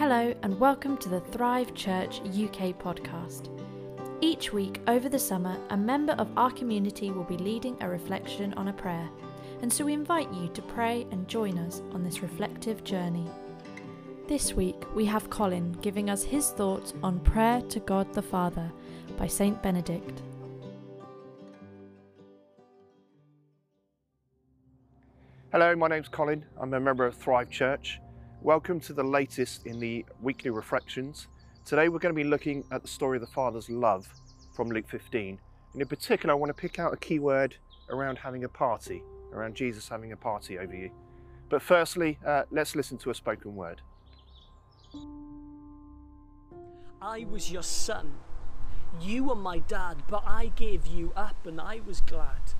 Hello, and welcome to the Thrive Church UK podcast. Each week over the summer, a member of our community will be leading a reflection on a prayer, and so we invite you to pray and join us on this reflective journey. This week, we have Colin giving us his thoughts on Prayer to God the Father by St. Benedict. Hello, my name's Colin. I'm a member of Thrive Church. Welcome to the latest in the weekly reflections. Today we're going to be looking at the story of the Father's love from Luke 15. And in particular, I want to pick out a key word around having a party, around Jesus having a party over you. But firstly, uh, let's listen to a spoken word. I was your son. You were my dad, but I gave you up and I was glad.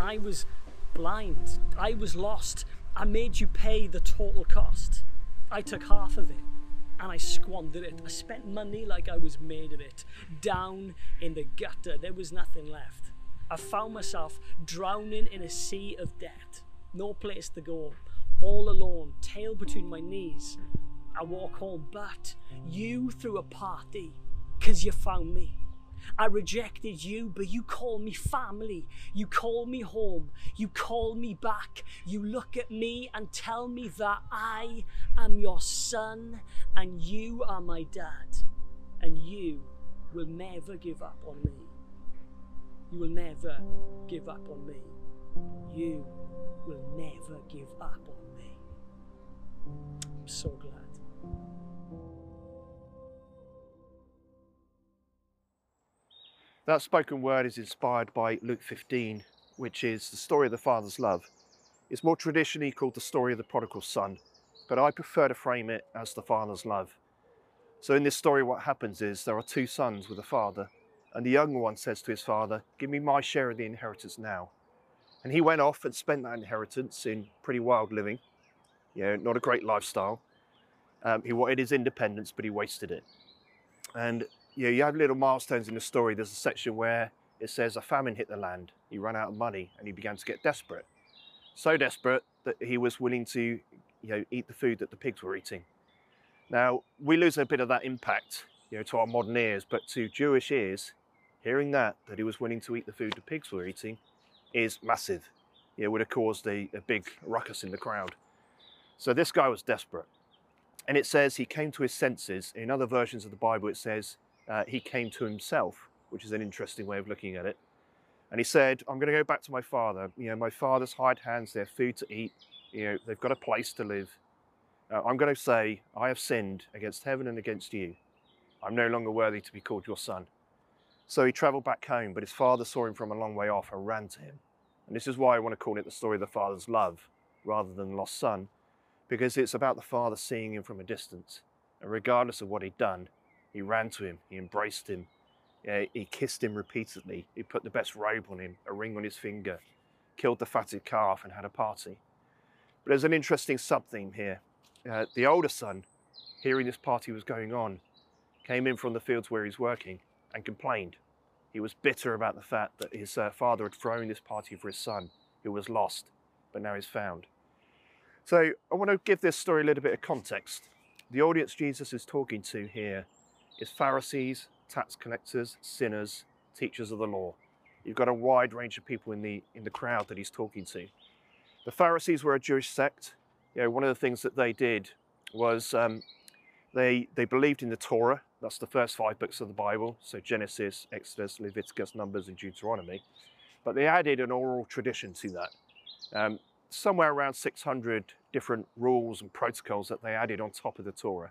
I was blind. I was lost. I made you pay the total cost. I took half of it and I squandered it. I spent money like I was made of it. Down in the gutter, there was nothing left. I found myself drowning in a sea of debt. No place to go. All alone, tail between my knees. I walk home, but you threw a party because you found me. I rejected you, but you call me family. You call me home. You call me back. You look at me and tell me that I am your son and you are my dad. And you will never give up on me. You will never give up on me. You will never give up on me. I'm so glad. That spoken word is inspired by Luke 15, which is the story of the Father's love. It's more traditionally called the story of the prodigal son, but I prefer to frame it as the Father's love. So in this story, what happens is there are two sons with a father, and the younger one says to his father, Give me my share of the inheritance now. And he went off and spent that inheritance in pretty wild living, you know, not a great lifestyle. Um, he wanted his independence, but he wasted it. And you, know, you have little milestones in the story. There's a section where it says a famine hit the land. He ran out of money and he began to get desperate. So desperate that he was willing to you know, eat the food that the pigs were eating. Now, we lose a bit of that impact you know, to our modern ears, but to Jewish ears, hearing that, that he was willing to eat the food the pigs were eating, is massive. Know, would have caused a, a big ruckus in the crowd. So this guy was desperate. And it says he came to his senses. In other versions of the Bible, it says uh, he came to himself, which is an interesting way of looking at it. And he said, I'm going to go back to my father. You know, my father's hired hands, they have food to eat. You know, they've got a place to live. Uh, I'm going to say, I have sinned against heaven and against you. I'm no longer worthy to be called your son. So he traveled back home, but his father saw him from a long way off and ran to him. And this is why I want to call it the story of the father's love rather than lost son, because it's about the father seeing him from a distance. And regardless of what he'd done, he ran to him, he embraced him, he kissed him repeatedly, he put the best robe on him, a ring on his finger, killed the fatted calf, and had a party. But there's an interesting sub theme here. Uh, the older son, hearing this party was going on, came in from the fields where he's working and complained. He was bitter about the fact that his uh, father had thrown this party for his son, who was lost, but now is found. So I want to give this story a little bit of context. The audience Jesus is talking to here is Pharisees, tax collectors, sinners, teachers of the law. You've got a wide range of people in the in the crowd that he's talking to. The Pharisees were a Jewish sect. You know, one of the things that they did was um, they they believed in the Torah. That's the first five books of the Bible. So Genesis, Exodus, Leviticus, Numbers, and Deuteronomy. But they added an oral tradition to that. Um, somewhere around 600 different rules and protocols that they added on top of the Torah.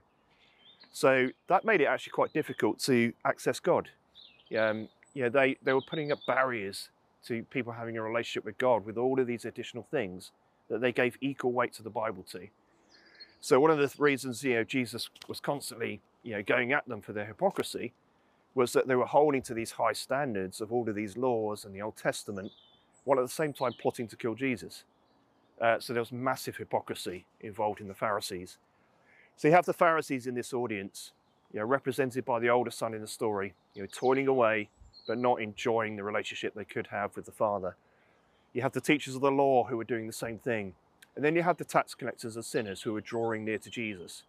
So that made it actually quite difficult to access God. Um, yeah, they, they were putting up barriers to people having a relationship with God with all of these additional things that they gave equal weight to the Bible to. So one of the reasons you know Jesus was constantly you know going at them for their hypocrisy was that they were holding to these high standards of all of these laws and the Old Testament, while at the same time plotting to kill Jesus. Uh, so there was massive hypocrisy involved in the Pharisees. So you have the Pharisees in this audience, you know, represented by the older son in the story, you know, toiling away, but not enjoying the relationship they could have with the father. You have the teachers of the law who are doing the same thing. And then you have the tax collectors and sinners who are drawing near to Jesus.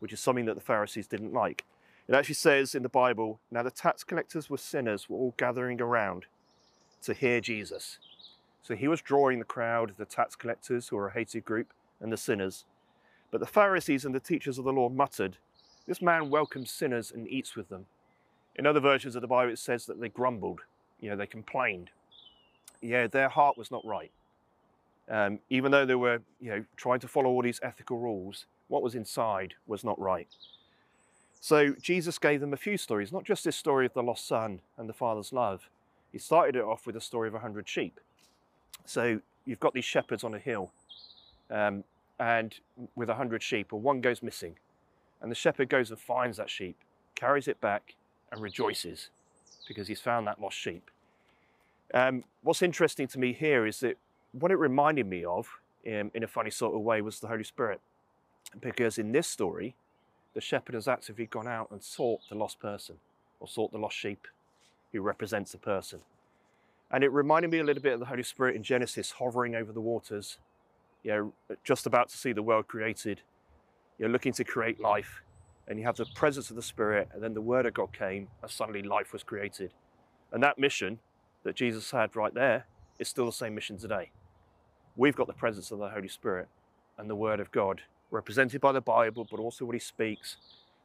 which is something that the Pharisees didn't like. It actually says in the Bible, now the tax collectors were sinners, were all gathering around to hear Jesus. So he was drawing the crowd, the tax collectors, who are a hated group, and the sinners. But the Pharisees and the teachers of the law muttered, This man welcomes sinners and eats with them. In other versions of the Bible, it says that they grumbled, you know, they complained. Yeah, their heart was not right. Um, even though they were, you know, trying to follow all these ethical rules, what was inside was not right. So Jesus gave them a few stories, not just this story of the lost son and the father's love. He started it off with a story of a hundred sheep. So you've got these shepherds on a hill, um, and with a hundred sheep, or one goes missing, and the shepherd goes and finds that sheep, carries it back, and rejoices because he's found that lost sheep. Um, what's interesting to me here is that what it reminded me of, um, in a funny sort of way, was the Holy Spirit, because in this story, the shepherd has actively gone out and sought the lost person, or sought the lost sheep, who represents a person. And it reminded me a little bit of the Holy Spirit in Genesis hovering over the waters, you know, just about to see the world created, you're looking to create life, and you have the presence of the Spirit, and then the Word of God came, and suddenly life was created. And that mission that Jesus had right there is still the same mission today. We've got the presence of the Holy Spirit and the Word of God, represented by the Bible, but also what He speaks,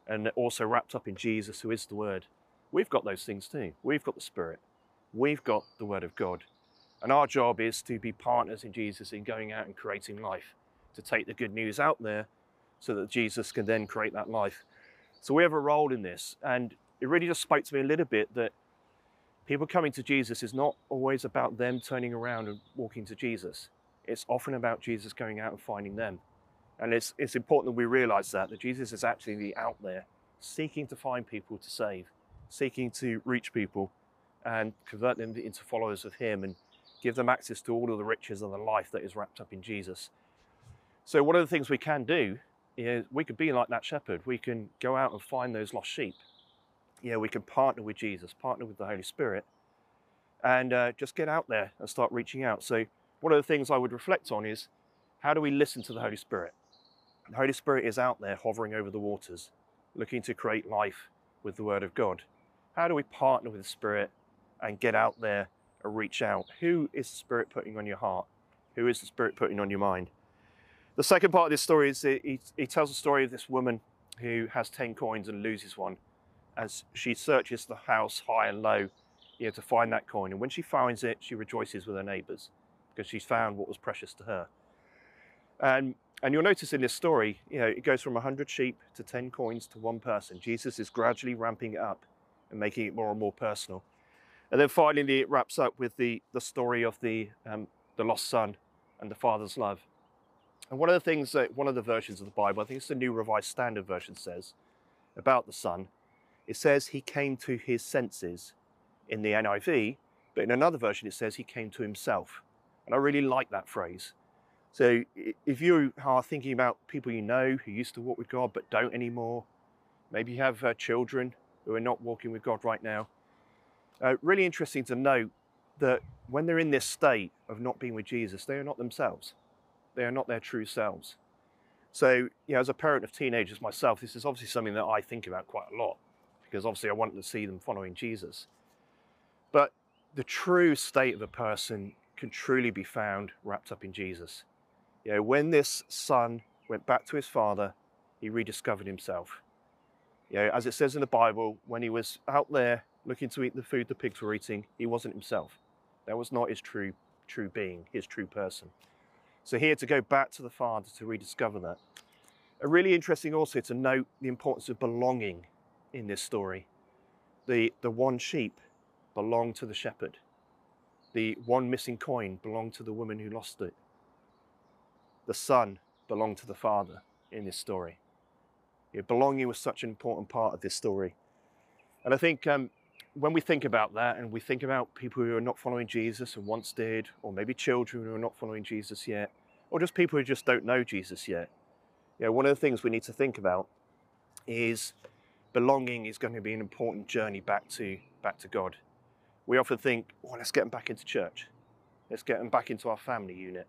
and also wrapped up in Jesus, who is the Word. We've got those things too. We've got the Spirit. We've got the Word of God. And our job is to be partners in Jesus in going out and creating life, to take the good news out there so that Jesus can then create that life. So we have a role in this. And it really just spoke to me a little bit that people coming to Jesus is not always about them turning around and walking to Jesus. It's often about Jesus going out and finding them. And it's, it's important that we realize that, that Jesus is actually out there seeking to find people to save seeking to reach people and convert them into followers of Him and give them access to all of the riches and the life that is wrapped up in Jesus. So, one of the things we can do is we could be like that shepherd. We can go out and find those lost sheep. Yeah, we can partner with Jesus, partner with the Holy Spirit, and uh, just get out there and start reaching out. So, one of the things I would reflect on is how do we listen to the Holy Spirit? The Holy Spirit is out there hovering over the waters, looking to create life with the Word of God. How do we partner with the Spirit and get out there reach out? Who is the Spirit putting on your heart? Who is the Spirit putting on your mind? The second part of this story is he, he tells the story of this woman who has 10 coins and loses one as she searches the house high and low you know, to find that coin. And when she finds it, she rejoices with her neighbours because she's found what was precious to her. And, and you'll notice in this story, you know, it goes from 100 sheep to 10 coins to one person. Jesus is gradually ramping it up and making it more and more personal. And then finally, it wraps up with the, the story of the, um, the lost son and the father's love. And one of the things that one of the versions of the Bible, I think it's the New Revised Standard Version, says about the son, it says he came to his senses in the NIV, but in another version it says he came to himself. And I really like that phrase. So if you are thinking about people you know who used to walk with God but don't anymore, maybe you have uh, children who are not walking with God right now. Uh, really interesting to note that when they're in this state of not being with Jesus, they are not themselves. They are not their true selves. So, you know, as a parent of teenagers myself, this is obviously something that I think about quite a lot because obviously I want to see them following Jesus. But the true state of a person can truly be found wrapped up in Jesus. You know, when this son went back to his father, he rediscovered himself. You know, as it says in the Bible, when he was out there looking to eat the food the pigs were eating, he wasn't himself. That was not his true, true being, his true person. So here to go back to the Father to rediscover that. A really interesting also to note the importance of belonging in this story. The, the one sheep belonged to the shepherd. The one missing coin belonged to the woman who lost it. The son belonged to the father in this story. You belonging was such an important part of this story. And I think um, when we think about that and we think about people who are not following Jesus and once did, or maybe children who are not following Jesus yet, or just people who just don't know Jesus yet, you know, one of the things we need to think about is belonging is going to be an important journey back to back to God. We often think, well, let's get them back into church. Let's get them back into our family unit.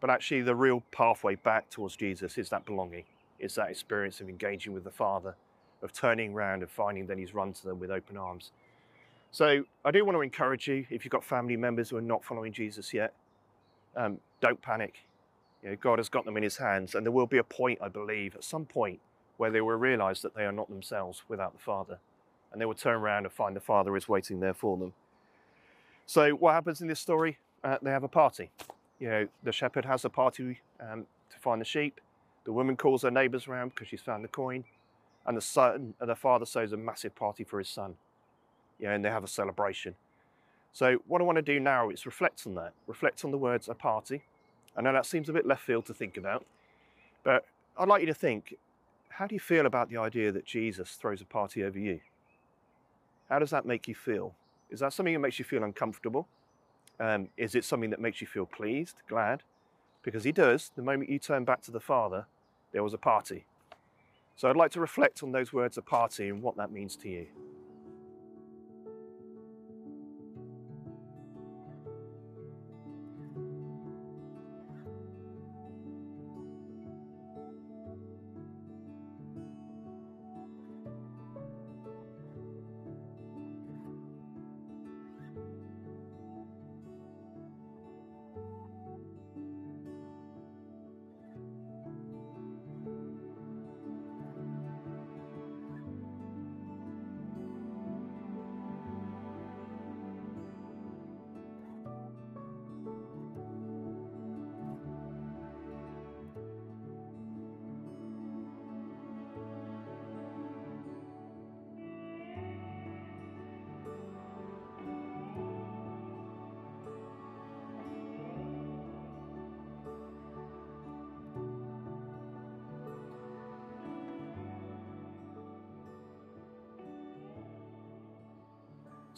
But actually, the real pathway back towards Jesus is that belonging It's that experience of engaging with the Father, of turning around and finding that He's run to them with open arms. So I do want to encourage you, if you've got family members who are not following Jesus yet, um, don't panic. You know, God has got them in His hands, and there will be a point, I believe, at some point, where they will realize that they are not themselves without the Father, and they will turn around and find the Father is waiting there for them. So what happens in this story? Uh, they have a party. You know, the shepherd has a party um, to find the sheep. The woman calls her neighbours around because she's found the coin, and the son, and the father throws a massive party for his son. Yeah, and they have a celebration. So what I want to do now is reflect on that. Reflect on the words "a party." I know that seems a bit left field to think about, but I'd like you to think: How do you feel about the idea that Jesus throws a party over you? How does that make you feel? Is that something that makes you feel uncomfortable? Um, is it something that makes you feel pleased, glad? Because he does. The moment you turn back to the Father, there was a party. So I'd like to reflect on those words, a party, and what that means to you.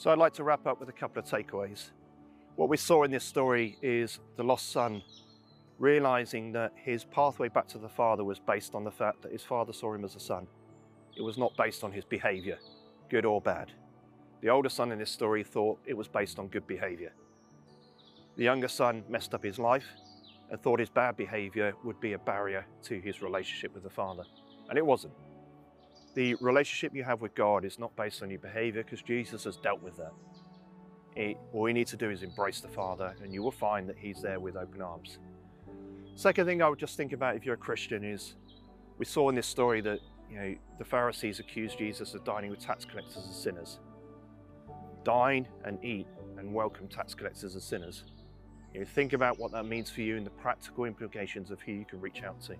So I'd like to wrap up with a couple of takeaways. What we saw in this story is the lost son realizing that his pathway back to the father was based on the fact that his father saw him as a son. It was not based on his behavior, good or bad. The older son in this story thought it was based on good behavior. The younger son messed up his life and thought his bad behavior would be a barrier to his relationship with the father. And it wasn't. The relationship you have with God is not based on your behavior because Jesus has dealt with that. It, all you need to do is embrace the Father and you will find that He's there with open arms. Second thing I would just think about if you're a Christian is we saw in this story that you know the Pharisees accused Jesus of dining with tax collectors and sinners. Dine and eat and welcome tax collectors and sinners. You know, think about what that means for you and the practical implications of who you can reach out to.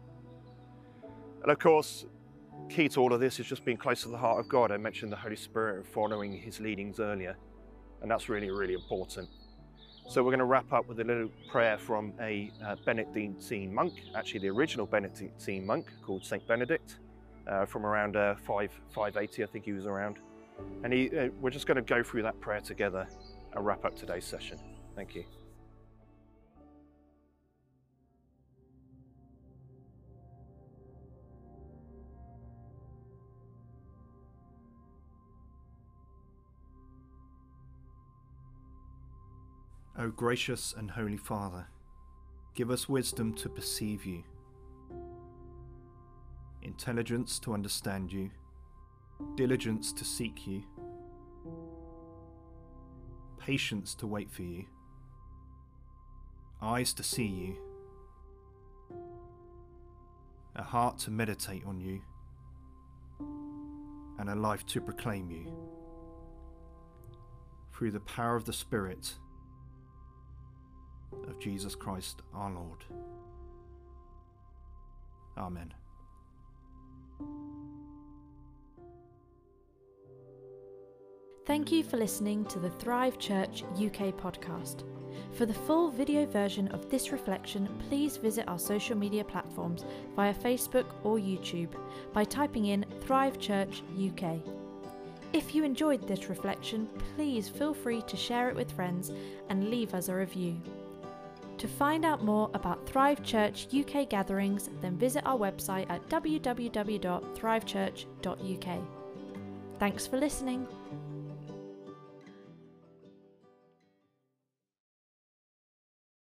And of course, key to all of this is just being close to the heart of God. I mentioned the Holy Spirit and following His leadings earlier, and that's really, really important. So we're going to wrap up with a little prayer from a uh, Benedictine monk, actually the original Benedictine monk called Saint Benedict, uh, from around uh, 5 580, I think he was around. And he, uh, we're just going to go through that prayer together and wrap up today's session. Thank you. O gracious and holy Father, give us wisdom to perceive you, intelligence to understand you, diligence to seek you, patience to wait for you, eyes to see you, a heart to meditate on you, and a life to proclaim you. Through the power of the Spirit, of Jesus Christ our Lord. Amen. Thank you for listening to the Thrive Church UK podcast. For the full video version of this reflection, please visit our social media platforms via Facebook or YouTube by typing in Thrive Church UK. If you enjoyed this reflection, please feel free to share it with friends and leave us a review. To find out more about Thrive Church UK gatherings, then visit our website at www.thrivechurch.uk. Thanks for listening.